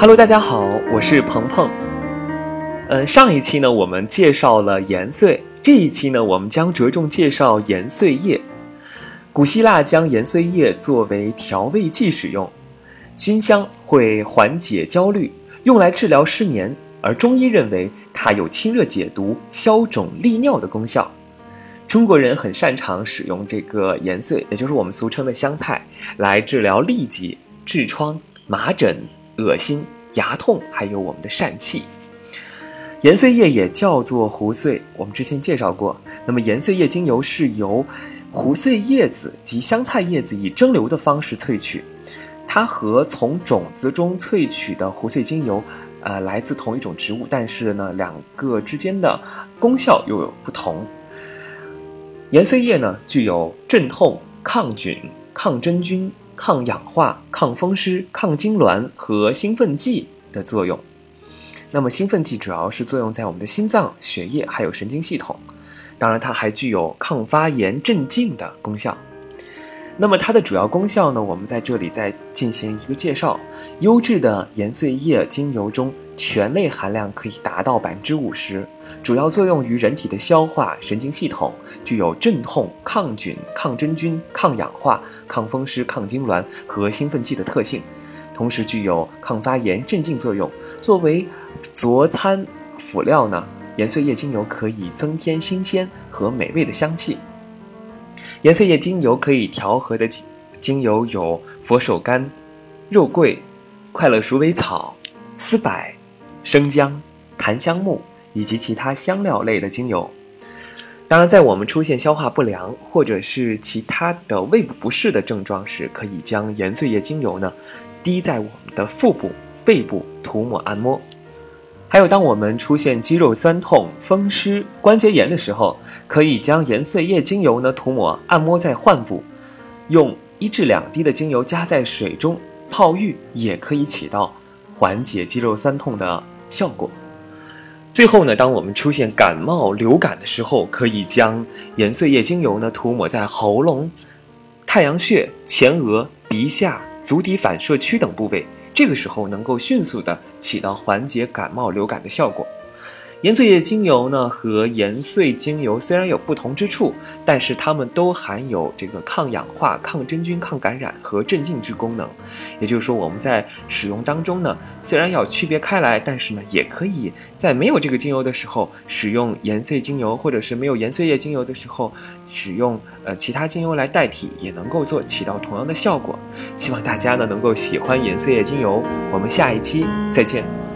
Hello，大家好，我是鹏鹏。呃，上一期呢，我们介绍了盐穗，这一期呢，我们将着重介绍盐穗叶。古希腊将盐穗叶作为调味剂使用，熏香会缓解焦虑，用来治疗失眠。而中医认为它有清热解毒、消肿利尿的功效。中国人很擅长使用这个盐穗，也就是我们俗称的香菜，来治疗痢疾、痔疮、麻疹。恶心、牙痛，还有我们的疝气。盐穗叶也叫做胡穗，我们之前介绍过。那么盐穗叶精油是由胡穗叶子及香菜叶子以蒸馏的方式萃取，它和从种子中萃取的胡穗精油，呃，来自同一种植物，但是呢，两个之间的功效又有不同。盐穗叶呢，具有镇痛、抗菌、抗真菌。抗氧化、抗风湿、抗痉挛和兴奋剂的作用。那么，兴奋剂主要是作用在我们的心脏、血液还有神经系统。当然，它还具有抗发炎、镇静的功效。那么它的主要功效呢？我们在这里再进行一个介绍。优质的盐碎叶精油中，醛类含量可以达到百分之五十，主要作用于人体的消化、神经系统，具有镇痛、抗菌、抗真菌、抗氧化、抗风湿、抗痉挛和兴奋剂的特性，同时具有抗发炎、镇静作用。作为佐餐辅料呢，盐碎叶精油可以增添新鲜和美味的香气。盐穗叶精油可以调和的精油有佛手柑、肉桂、快乐鼠尾草、丝柏、生姜、檀香木以及其他香料类的精油。当然，在我们出现消化不良或者是其他的胃部不适的症状时，可以将盐碎叶精油呢滴在我们的腹部、背部涂抹按摩。还有，当我们出现肌肉酸痛、风湿、关节炎的时候，可以将盐碎叶精油呢涂抹按摩在患部，用一至两滴的精油加在水中泡浴，也可以起到缓解肌肉酸痛的效果。最后呢，当我们出现感冒、流感的时候，可以将盐碎叶精油呢涂抹在喉咙、太阳穴、前额、鼻下、足底反射区等部位。这个时候能够迅速的起到缓解感冒流感的效果。盐穗叶精油呢和盐穗精油虽然有不同之处，但是它们都含有这个抗氧化、抗真菌、抗感染和镇静之功能。也就是说，我们在使用当中呢，虽然要区别开来，但是呢，也可以在没有这个精油的时候使用盐穗精油，或者是没有盐穗叶精油的时候使用呃其他精油来代替，也能够做起到同样的效果。希望大家呢能够喜欢盐穗叶精油。我们下一期再见。